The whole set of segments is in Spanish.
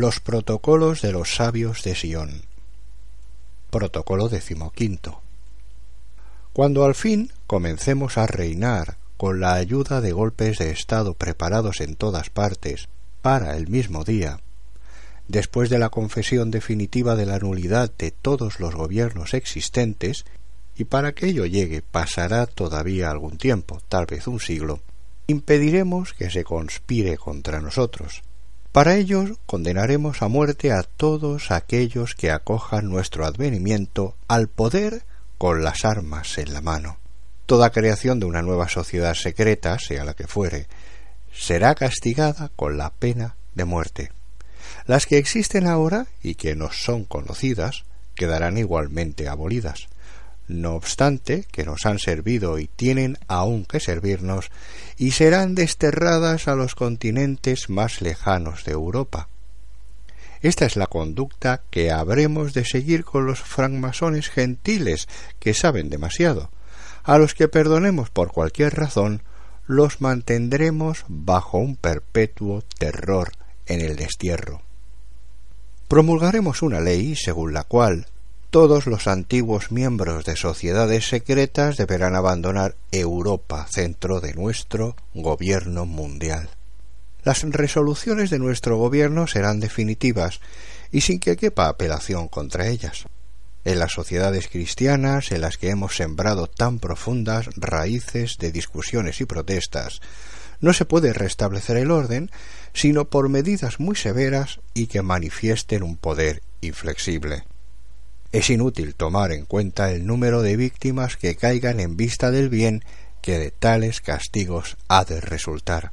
Los protocolos de los sabios de Sion. Protocolo decimoquinto. Cuando al fin comencemos a reinar con la ayuda de golpes de Estado preparados en todas partes para el mismo día, después de la confesión definitiva de la nulidad de todos los gobiernos existentes, y para que ello llegue pasará todavía algún tiempo, tal vez un siglo, impediremos que se conspire contra nosotros, para ello condenaremos a muerte a todos aquellos que acojan nuestro advenimiento al poder con las armas en la mano. Toda creación de una nueva sociedad secreta, sea la que fuere, será castigada con la pena de muerte. Las que existen ahora y que nos son conocidas quedarán igualmente abolidas no obstante que nos han servido y tienen aún que servirnos, y serán desterradas a los continentes más lejanos de Europa. Esta es la conducta que habremos de seguir con los francmasones gentiles, que saben demasiado. A los que perdonemos por cualquier razón, los mantendremos bajo un perpetuo terror en el destierro. Promulgaremos una ley según la cual todos los antiguos miembros de sociedades secretas deberán abandonar Europa, centro de nuestro gobierno mundial. Las resoluciones de nuestro gobierno serán definitivas y sin que quepa apelación contra ellas. En las sociedades cristianas en las que hemos sembrado tan profundas raíces de discusiones y protestas, no se puede restablecer el orden sino por medidas muy severas y que manifiesten un poder inflexible. Es inútil tomar en cuenta el número de víctimas que caigan en vista del bien que de tales castigos ha de resultar.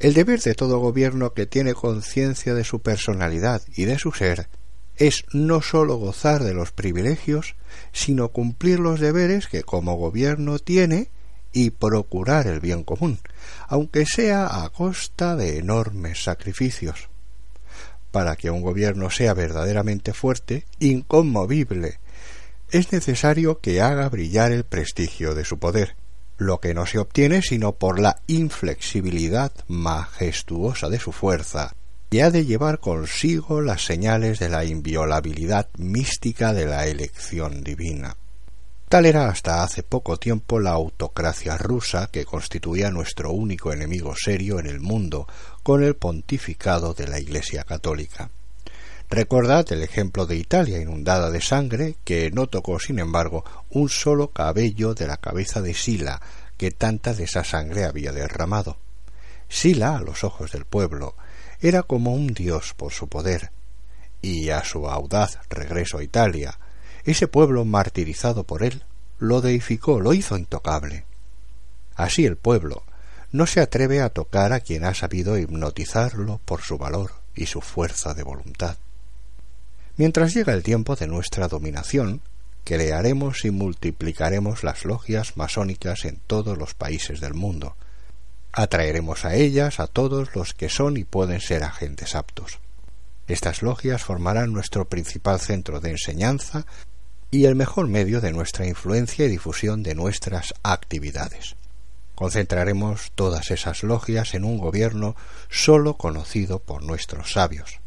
El deber de todo gobierno que tiene conciencia de su personalidad y de su ser es no sólo gozar de los privilegios, sino cumplir los deberes que como gobierno tiene y procurar el bien común, aunque sea a costa de enormes sacrificios para que un gobierno sea verdaderamente fuerte, inconmovible, es necesario que haga brillar el prestigio de su poder, lo que no se obtiene sino por la inflexibilidad majestuosa de su fuerza, y ha de llevar consigo las señales de la inviolabilidad mística de la elección divina. Tal era hasta hace poco tiempo la autocracia rusa que constituía nuestro único enemigo serio en el mundo con el pontificado de la Iglesia católica. Recordad el ejemplo de Italia inundada de sangre que no tocó, sin embargo, un solo cabello de la cabeza de Sila que tanta de esa sangre había derramado. Sila, a los ojos del pueblo, era como un dios por su poder, y a su audaz regreso a Italia, ese pueblo martirizado por él lo deificó, lo hizo intocable. Así el pueblo no se atreve a tocar a quien ha sabido hipnotizarlo por su valor y su fuerza de voluntad. Mientras llega el tiempo de nuestra dominación, crearemos y multiplicaremos las logias masónicas en todos los países del mundo. Atraeremos a ellas a todos los que son y pueden ser agentes aptos. Estas logias formarán nuestro principal centro de enseñanza y el mejor medio de nuestra influencia y difusión de nuestras actividades. Concentraremos todas esas logias en un gobierno sólo conocido por nuestros sabios.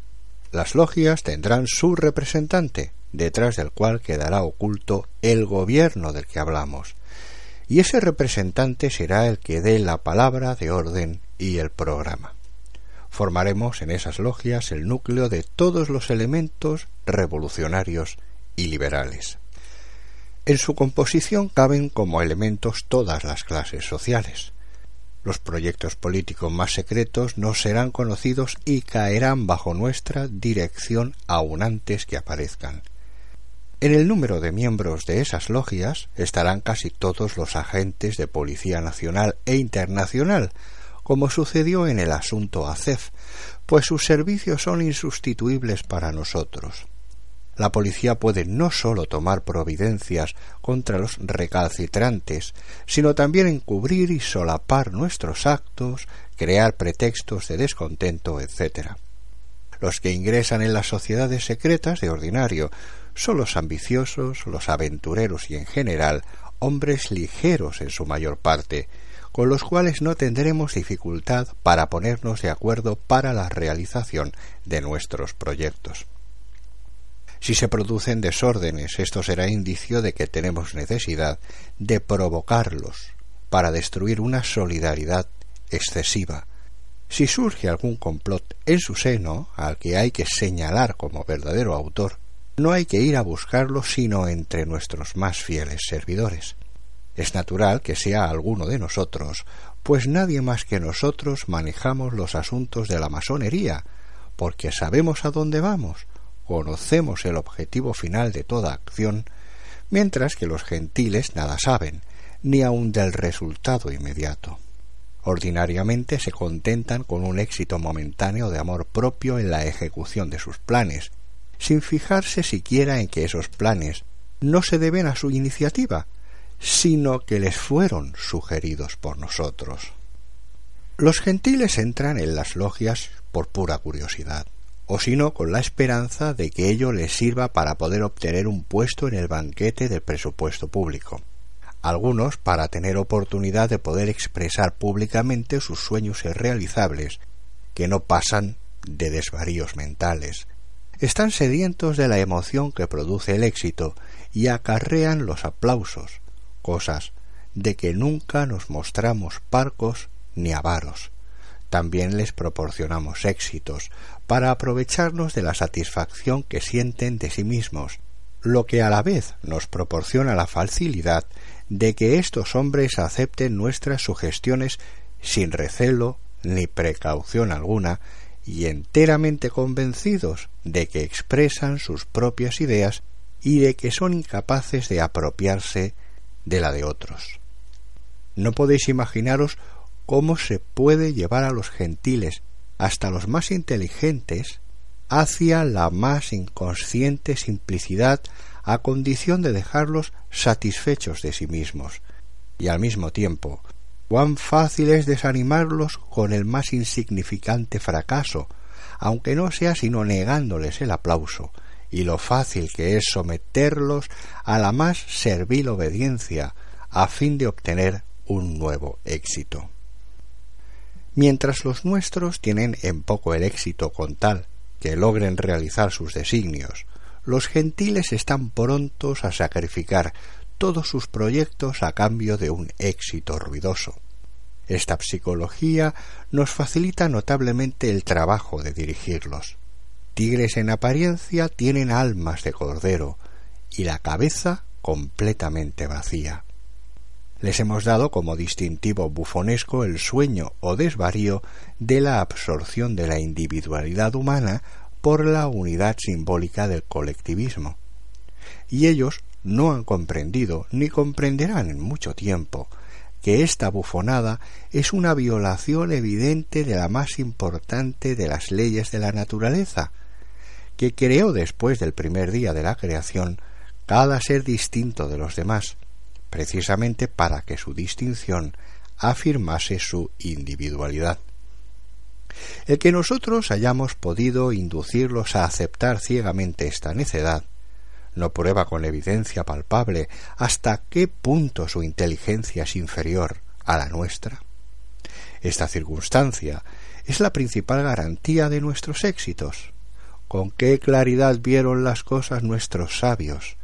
Las logias tendrán su representante, detrás del cual quedará oculto el gobierno del que hablamos, y ese representante será el que dé la palabra de orden y el programa. Formaremos en esas logias el núcleo de todos los elementos revolucionarios y liberales. En su composición caben como elementos todas las clases sociales. Los proyectos políticos más secretos no serán conocidos y caerán bajo nuestra dirección aun antes que aparezcan. En el número de miembros de esas logias estarán casi todos los agentes de Policía Nacional e Internacional, como sucedió en el asunto ACEF, pues sus servicios son insustituibles para nosotros la policía puede no sólo tomar providencias contra los recalcitrantes, sino también encubrir y solapar nuestros actos, crear pretextos de descontento, etc. Los que ingresan en las sociedades secretas de ordinario son los ambiciosos, los aventureros y en general hombres ligeros en su mayor parte, con los cuales no tendremos dificultad para ponernos de acuerdo para la realización de nuestros proyectos. Si se producen desórdenes, esto será indicio de que tenemos necesidad de provocarlos para destruir una solidaridad excesiva. Si surge algún complot en su seno, al que hay que señalar como verdadero autor, no hay que ir a buscarlo sino entre nuestros más fieles servidores. Es natural que sea alguno de nosotros, pues nadie más que nosotros manejamos los asuntos de la masonería, porque sabemos a dónde vamos, conocemos el objetivo final de toda acción, mientras que los gentiles nada saben, ni aun del resultado inmediato. Ordinariamente se contentan con un éxito momentáneo de amor propio en la ejecución de sus planes, sin fijarse siquiera en que esos planes no se deben a su iniciativa, sino que les fueron sugeridos por nosotros. Los gentiles entran en las logias por pura curiosidad, o sino con la esperanza de que ello les sirva para poder obtener un puesto en el banquete del presupuesto público. Algunos para tener oportunidad de poder expresar públicamente sus sueños irrealizables, que no pasan de desvaríos mentales, están sedientos de la emoción que produce el éxito y acarrean los aplausos, cosas de que nunca nos mostramos parcos ni avaros. También les proporcionamos éxitos para aprovecharnos de la satisfacción que sienten de sí mismos, lo que a la vez nos proporciona la facilidad de que estos hombres acepten nuestras sugestiones sin recelo ni precaución alguna y enteramente convencidos de que expresan sus propias ideas y de que son incapaces de apropiarse de la de otros. No podéis imaginaros cómo se puede llevar a los gentiles, hasta los más inteligentes, hacia la más inconsciente simplicidad a condición de dejarlos satisfechos de sí mismos, y al mismo tiempo cuán fácil es desanimarlos con el más insignificante fracaso, aunque no sea sino negándoles el aplauso, y lo fácil que es someterlos a la más servil obediencia a fin de obtener un nuevo éxito. Mientras los nuestros tienen en poco el éxito con tal que logren realizar sus designios, los gentiles están prontos a sacrificar todos sus proyectos a cambio de un éxito ruidoso. Esta psicología nos facilita notablemente el trabajo de dirigirlos. Tigres en apariencia tienen almas de cordero y la cabeza completamente vacía. Les hemos dado como distintivo bufonesco el sueño o desvarío de la absorción de la individualidad humana por la unidad simbólica del colectivismo. Y ellos no han comprendido ni comprenderán en mucho tiempo que esta bufonada es una violación evidente de la más importante de las leyes de la naturaleza, que creó después del primer día de la creación cada ser distinto de los demás, precisamente para que su distinción afirmase su individualidad. El que nosotros hayamos podido inducirlos a aceptar ciegamente esta necedad no prueba con evidencia palpable hasta qué punto su inteligencia es inferior a la nuestra. Esta circunstancia es la principal garantía de nuestros éxitos. Con qué claridad vieron las cosas nuestros sabios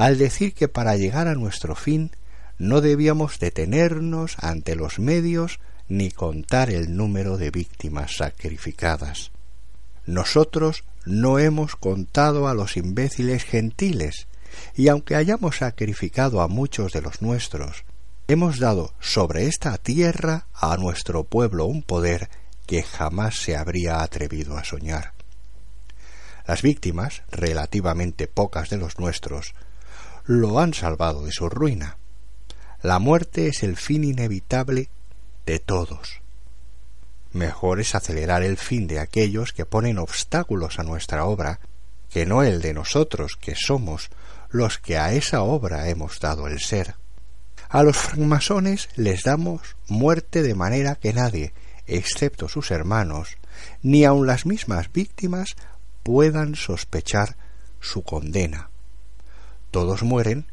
al decir que para llegar a nuestro fin no debíamos detenernos ante los medios ni contar el número de víctimas sacrificadas. Nosotros no hemos contado a los imbéciles gentiles, y aunque hayamos sacrificado a muchos de los nuestros, hemos dado sobre esta tierra a nuestro pueblo un poder que jamás se habría atrevido a soñar. Las víctimas, relativamente pocas de los nuestros, lo han salvado de su ruina. La muerte es el fin inevitable de todos. Mejor es acelerar el fin de aquellos que ponen obstáculos a nuestra obra, que no el de nosotros, que somos los que a esa obra hemos dado el ser. A los francmasones les damos muerte de manera que nadie, excepto sus hermanos, ni aun las mismas víctimas, puedan sospechar su condena. Todos mueren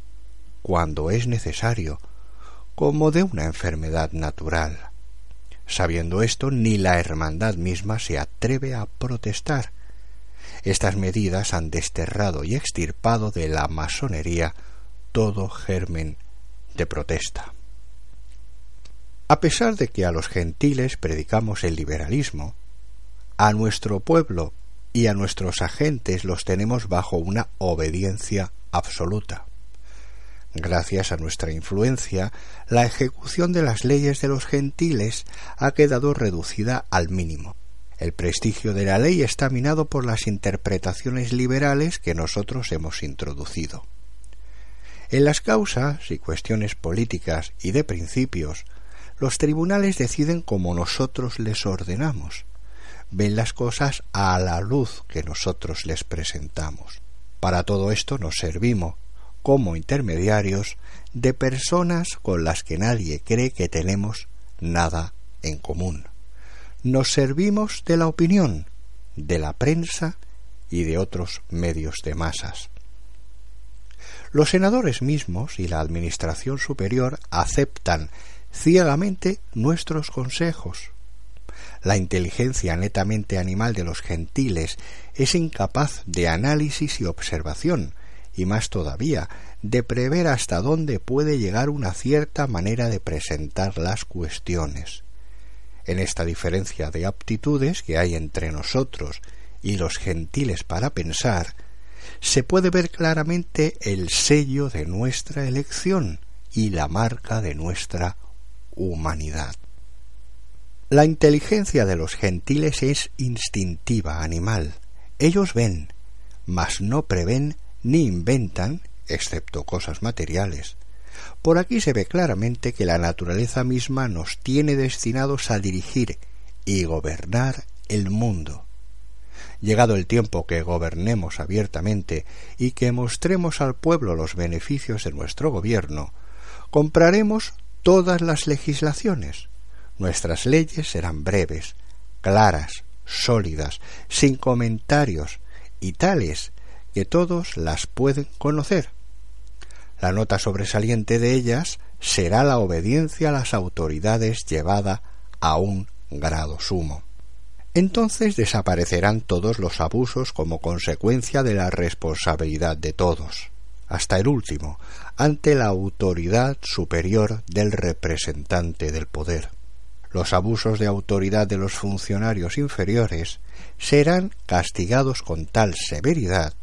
cuando es necesario, como de una enfermedad natural. Sabiendo esto, ni la hermandad misma se atreve a protestar. Estas medidas han desterrado y extirpado de la masonería todo germen de protesta. A pesar de que a los gentiles predicamos el liberalismo, a nuestro pueblo y a nuestros agentes los tenemos bajo una obediencia absoluta. Gracias a nuestra influencia, la ejecución de las leyes de los gentiles ha quedado reducida al mínimo. El prestigio de la ley está minado por las interpretaciones liberales que nosotros hemos introducido. En las causas y cuestiones políticas y de principios, los tribunales deciden como nosotros les ordenamos, ven las cosas a la luz que nosotros les presentamos. Para todo esto nos servimos como intermediarios de personas con las que nadie cree que tenemos nada en común. Nos servimos de la opinión, de la prensa y de otros medios de masas. Los senadores mismos y la Administración superior aceptan ciegamente nuestros consejos, la inteligencia netamente animal de los gentiles es incapaz de análisis y observación, y más todavía, de prever hasta dónde puede llegar una cierta manera de presentar las cuestiones. En esta diferencia de aptitudes que hay entre nosotros y los gentiles para pensar, se puede ver claramente el sello de nuestra elección y la marca de nuestra humanidad. La inteligencia de los gentiles es instintiva, animal. Ellos ven, mas no prevén ni inventan, excepto cosas materiales. Por aquí se ve claramente que la naturaleza misma nos tiene destinados a dirigir y gobernar el mundo. Llegado el tiempo que gobernemos abiertamente y que mostremos al pueblo los beneficios de nuestro gobierno, compraremos todas las legislaciones, Nuestras leyes serán breves, claras, sólidas, sin comentarios y tales que todos las pueden conocer. La nota sobresaliente de ellas será la obediencia a las autoridades llevada a un grado sumo. Entonces desaparecerán todos los abusos como consecuencia de la responsabilidad de todos, hasta el último, ante la autoridad superior del representante del poder los abusos de autoridad de los funcionarios inferiores serán castigados con tal severidad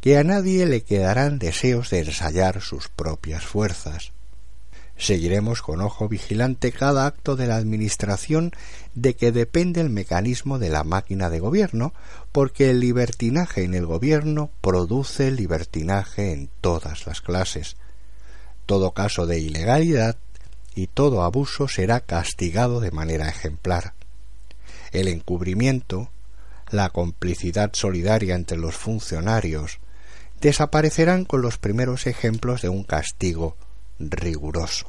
que a nadie le quedarán deseos de ensayar sus propias fuerzas. Seguiremos con ojo vigilante cada acto de la Administración de que depende el mecanismo de la máquina de gobierno, porque el libertinaje en el gobierno produce libertinaje en todas las clases. Todo caso de ilegalidad y todo abuso será castigado de manera ejemplar. El encubrimiento, la complicidad solidaria entre los funcionarios, desaparecerán con los primeros ejemplos de un castigo riguroso.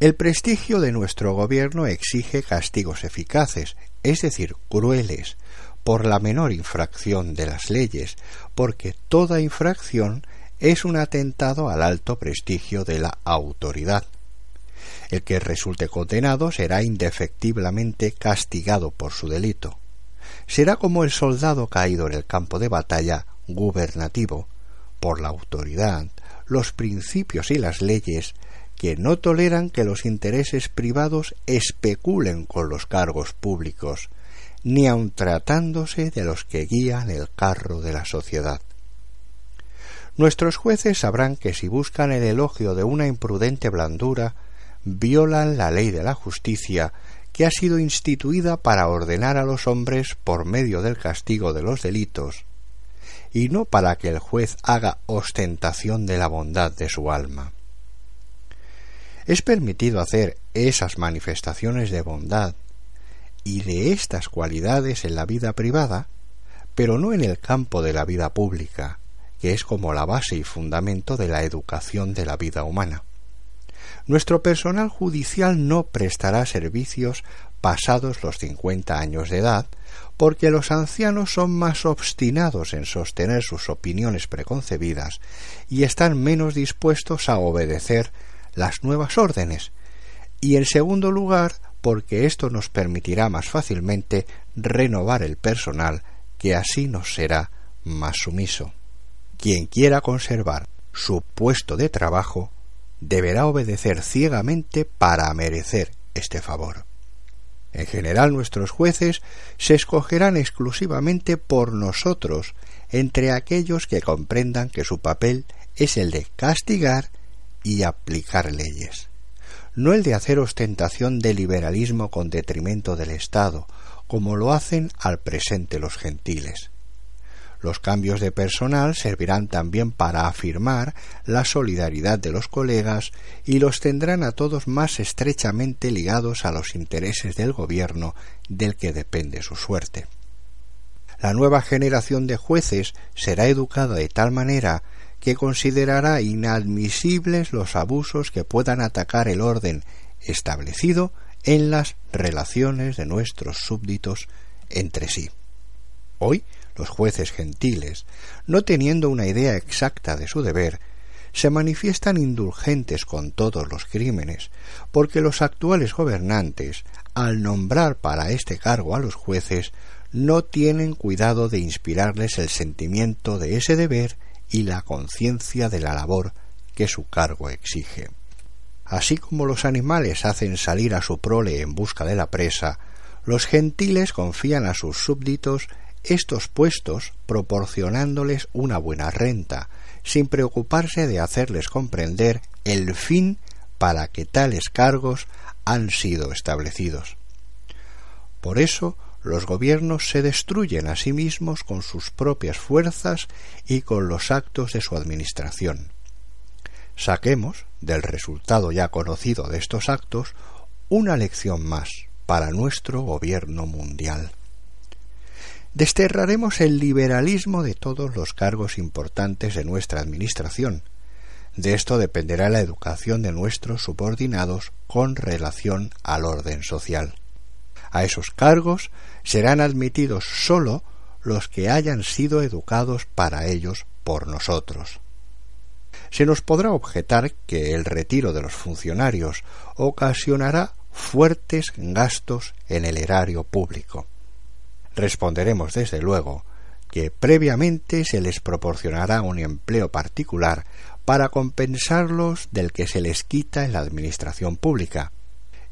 El prestigio de nuestro gobierno exige castigos eficaces, es decir, crueles, por la menor infracción de las leyes, porque toda infracción es un atentado al alto prestigio de la autoridad. El que resulte condenado será indefectiblemente castigado por su delito. Será como el soldado caído en el campo de batalla gubernativo, por la autoridad, los principios y las leyes que no toleran que los intereses privados especulen con los cargos públicos, ni aun tratándose de los que guían el carro de la sociedad. Nuestros jueces sabrán que si buscan el elogio de una imprudente blandura, violan la ley de la justicia que ha sido instituida para ordenar a los hombres por medio del castigo de los delitos, y no para que el juez haga ostentación de la bondad de su alma. Es permitido hacer esas manifestaciones de bondad y de estas cualidades en la vida privada, pero no en el campo de la vida pública, que es como la base y fundamento de la educación de la vida humana. Nuestro personal judicial no prestará servicios pasados los cincuenta años de edad, porque los ancianos son más obstinados en sostener sus opiniones preconcebidas y están menos dispuestos a obedecer las nuevas órdenes, y en segundo lugar porque esto nos permitirá más fácilmente renovar el personal que así nos será más sumiso. Quien quiera conservar su puesto de trabajo deberá obedecer ciegamente para merecer este favor. En general nuestros jueces se escogerán exclusivamente por nosotros entre aquellos que comprendan que su papel es el de castigar y aplicar leyes, no el de hacer ostentación de liberalismo con detrimento del Estado, como lo hacen al presente los gentiles. Los cambios de personal servirán también para afirmar la solidaridad de los colegas y los tendrán a todos más estrechamente ligados a los intereses del gobierno del que depende su suerte. La nueva generación de jueces será educada de tal manera que considerará inadmisibles los abusos que puedan atacar el orden establecido en las relaciones de nuestros súbditos entre sí. Hoy los jueces gentiles, no teniendo una idea exacta de su deber, se manifiestan indulgentes con todos los crímenes, porque los actuales gobernantes, al nombrar para este cargo a los jueces, no tienen cuidado de inspirarles el sentimiento de ese deber y la conciencia de la labor que su cargo exige. Así como los animales hacen salir a su prole en busca de la presa, los gentiles confían a sus súbditos estos puestos proporcionándoles una buena renta, sin preocuparse de hacerles comprender el fin para que tales cargos han sido establecidos. Por eso los gobiernos se destruyen a sí mismos con sus propias fuerzas y con los actos de su administración. Saquemos, del resultado ya conocido de estos actos, una lección más para nuestro gobierno mundial. Desterraremos el liberalismo de todos los cargos importantes de nuestra Administración. De esto dependerá la educación de nuestros subordinados con relación al orden social. A esos cargos serán admitidos sólo los que hayan sido educados para ellos por nosotros. Se nos podrá objetar que el retiro de los funcionarios ocasionará fuertes gastos en el erario público. Responderemos desde luego que previamente se les proporcionará un empleo particular para compensarlos del que se les quita en la administración pública,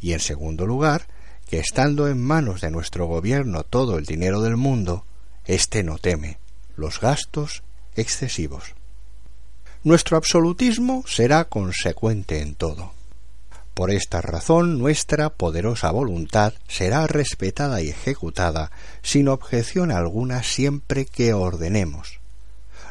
y en segundo lugar, que estando en manos de nuestro gobierno todo el dinero del mundo, éste no teme los gastos excesivos. Nuestro absolutismo será consecuente en todo. Por esta razón nuestra poderosa voluntad será respetada y ejecutada sin objeción alguna siempre que ordenemos.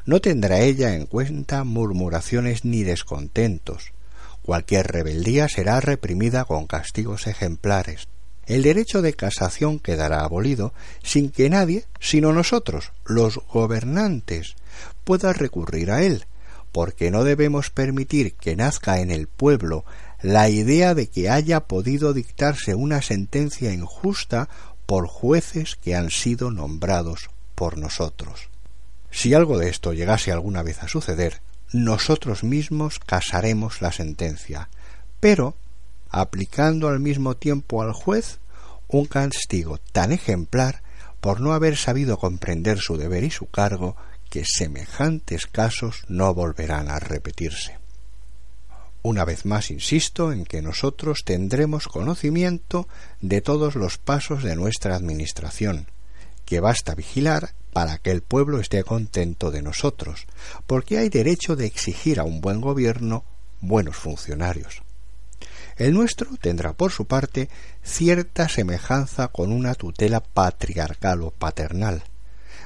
No tendrá ella en cuenta murmuraciones ni descontentos. Cualquier rebeldía será reprimida con castigos ejemplares. El derecho de casación quedará abolido sin que nadie, sino nosotros, los gobernantes, pueda recurrir a él, porque no debemos permitir que nazca en el pueblo la idea de que haya podido dictarse una sentencia injusta por jueces que han sido nombrados por nosotros. Si algo de esto llegase alguna vez a suceder, nosotros mismos casaremos la sentencia, pero aplicando al mismo tiempo al juez un castigo tan ejemplar por no haber sabido comprender su deber y su cargo que semejantes casos no volverán a repetirse. Una vez más insisto en que nosotros tendremos conocimiento de todos los pasos de nuestra administración, que basta vigilar para que el pueblo esté contento de nosotros, porque hay derecho de exigir a un buen gobierno buenos funcionarios. El nuestro tendrá por su parte cierta semejanza con una tutela patriarcal o paternal,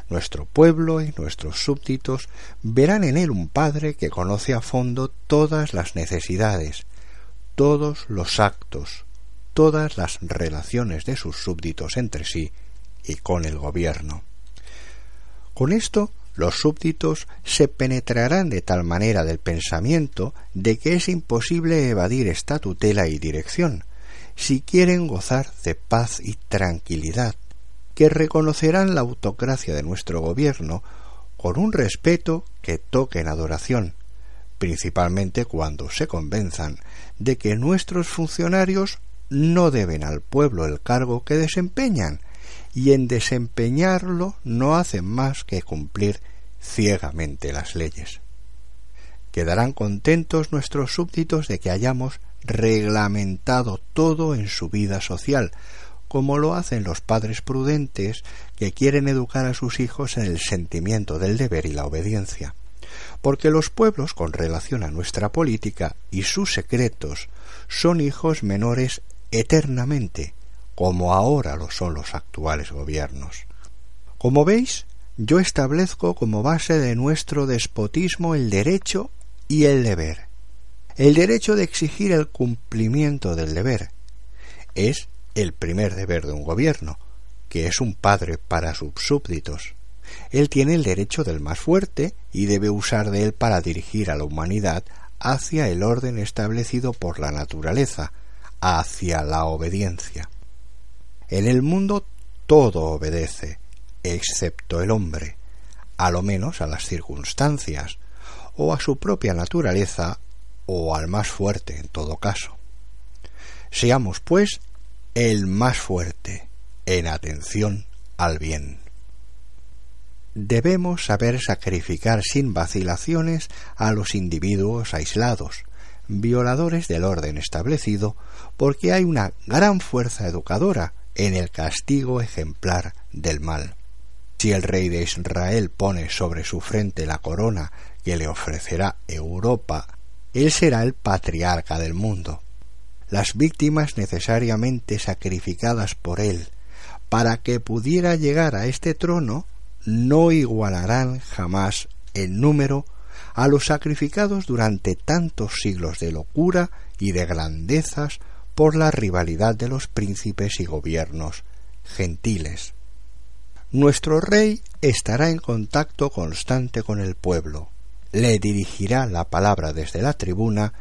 nuestro pueblo y nuestros súbditos verán en él un Padre que conoce a fondo todas las necesidades, todos los actos, todas las relaciones de sus súbditos entre sí y con el gobierno. Con esto los súbditos se penetrarán de tal manera del pensamiento de que es imposible evadir esta tutela y dirección, si quieren gozar de paz y tranquilidad, que reconocerán la autocracia de nuestro gobierno con un respeto que toque en adoración, principalmente cuando se convenzan de que nuestros funcionarios no deben al pueblo el cargo que desempeñan y en desempeñarlo no hacen más que cumplir ciegamente las leyes. Quedarán contentos nuestros súbditos de que hayamos reglamentado todo en su vida social, como lo hacen los padres prudentes que quieren educar a sus hijos en el sentimiento del deber y la obediencia. Porque los pueblos, con relación a nuestra política y sus secretos, son hijos menores eternamente, como ahora lo son los actuales gobiernos. Como veis, yo establezco como base de nuestro despotismo el derecho y el deber. El derecho de exigir el cumplimiento del deber es el primer deber de un gobierno, que es un padre para sus súbditos. Él tiene el derecho del más fuerte y debe usar de él para dirigir a la humanidad hacia el orden establecido por la naturaleza, hacia la obediencia. En el mundo todo obedece, excepto el hombre, a lo menos a las circunstancias, o a su propia naturaleza, o al más fuerte en todo caso. Seamos, pues, el más fuerte en atención al bien. Debemos saber sacrificar sin vacilaciones a los individuos aislados, violadores del orden establecido, porque hay una gran fuerza educadora en el castigo ejemplar del mal. Si el rey de Israel pone sobre su frente la corona que le ofrecerá Europa, él será el patriarca del mundo. Las víctimas necesariamente sacrificadas por él para que pudiera llegar a este trono no igualarán jamás en número a los sacrificados durante tantos siglos de locura y de grandezas por la rivalidad de los príncipes y gobiernos gentiles. Nuestro rey estará en contacto constante con el pueblo, le dirigirá la palabra desde la tribuna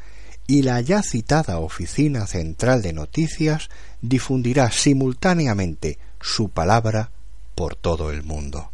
y la ya citada Oficina Central de Noticias difundirá simultáneamente su palabra por todo el mundo.